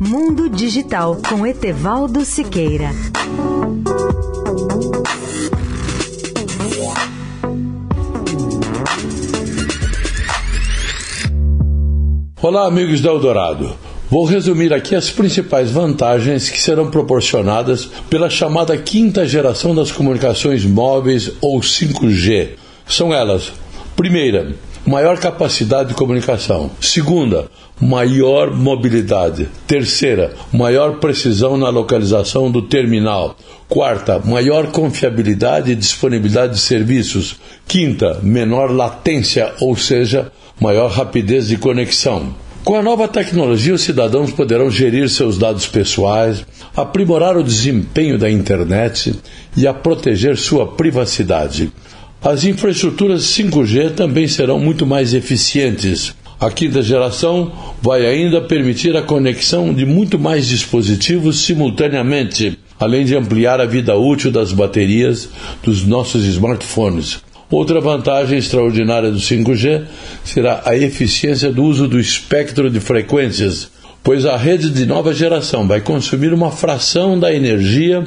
Mundo Digital com Etevaldo Siqueira. Olá, amigos da Eldorado. Vou resumir aqui as principais vantagens que serão proporcionadas pela chamada quinta geração das comunicações móveis ou 5G. São elas: primeira, maior capacidade de comunicação. Segunda, maior mobilidade. Terceira, maior precisão na localização do terminal. Quarta, maior confiabilidade e disponibilidade de serviços. Quinta, menor latência, ou seja, maior rapidez de conexão. Com a nova tecnologia, os cidadãos poderão gerir seus dados pessoais, aprimorar o desempenho da internet e a proteger sua privacidade. As infraestruturas 5G também serão muito mais eficientes. A quinta geração vai ainda permitir a conexão de muito mais dispositivos simultaneamente, além de ampliar a vida útil das baterias dos nossos smartphones. Outra vantagem extraordinária do 5G será a eficiência do uso do espectro de frequências, pois a rede de nova geração vai consumir uma fração da energia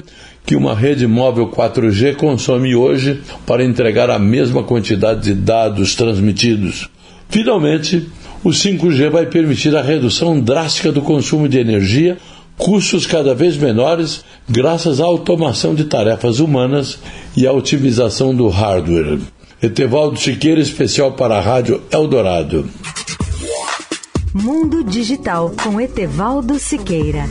que uma rede móvel 4G consome hoje para entregar a mesma quantidade de dados transmitidos. Finalmente, o 5G vai permitir a redução drástica do consumo de energia, custos cada vez menores, graças à automação de tarefas humanas e à otimização do hardware. Etevaldo Siqueira, especial para a Rádio Eldorado. Mundo Digital com Etevaldo Siqueira.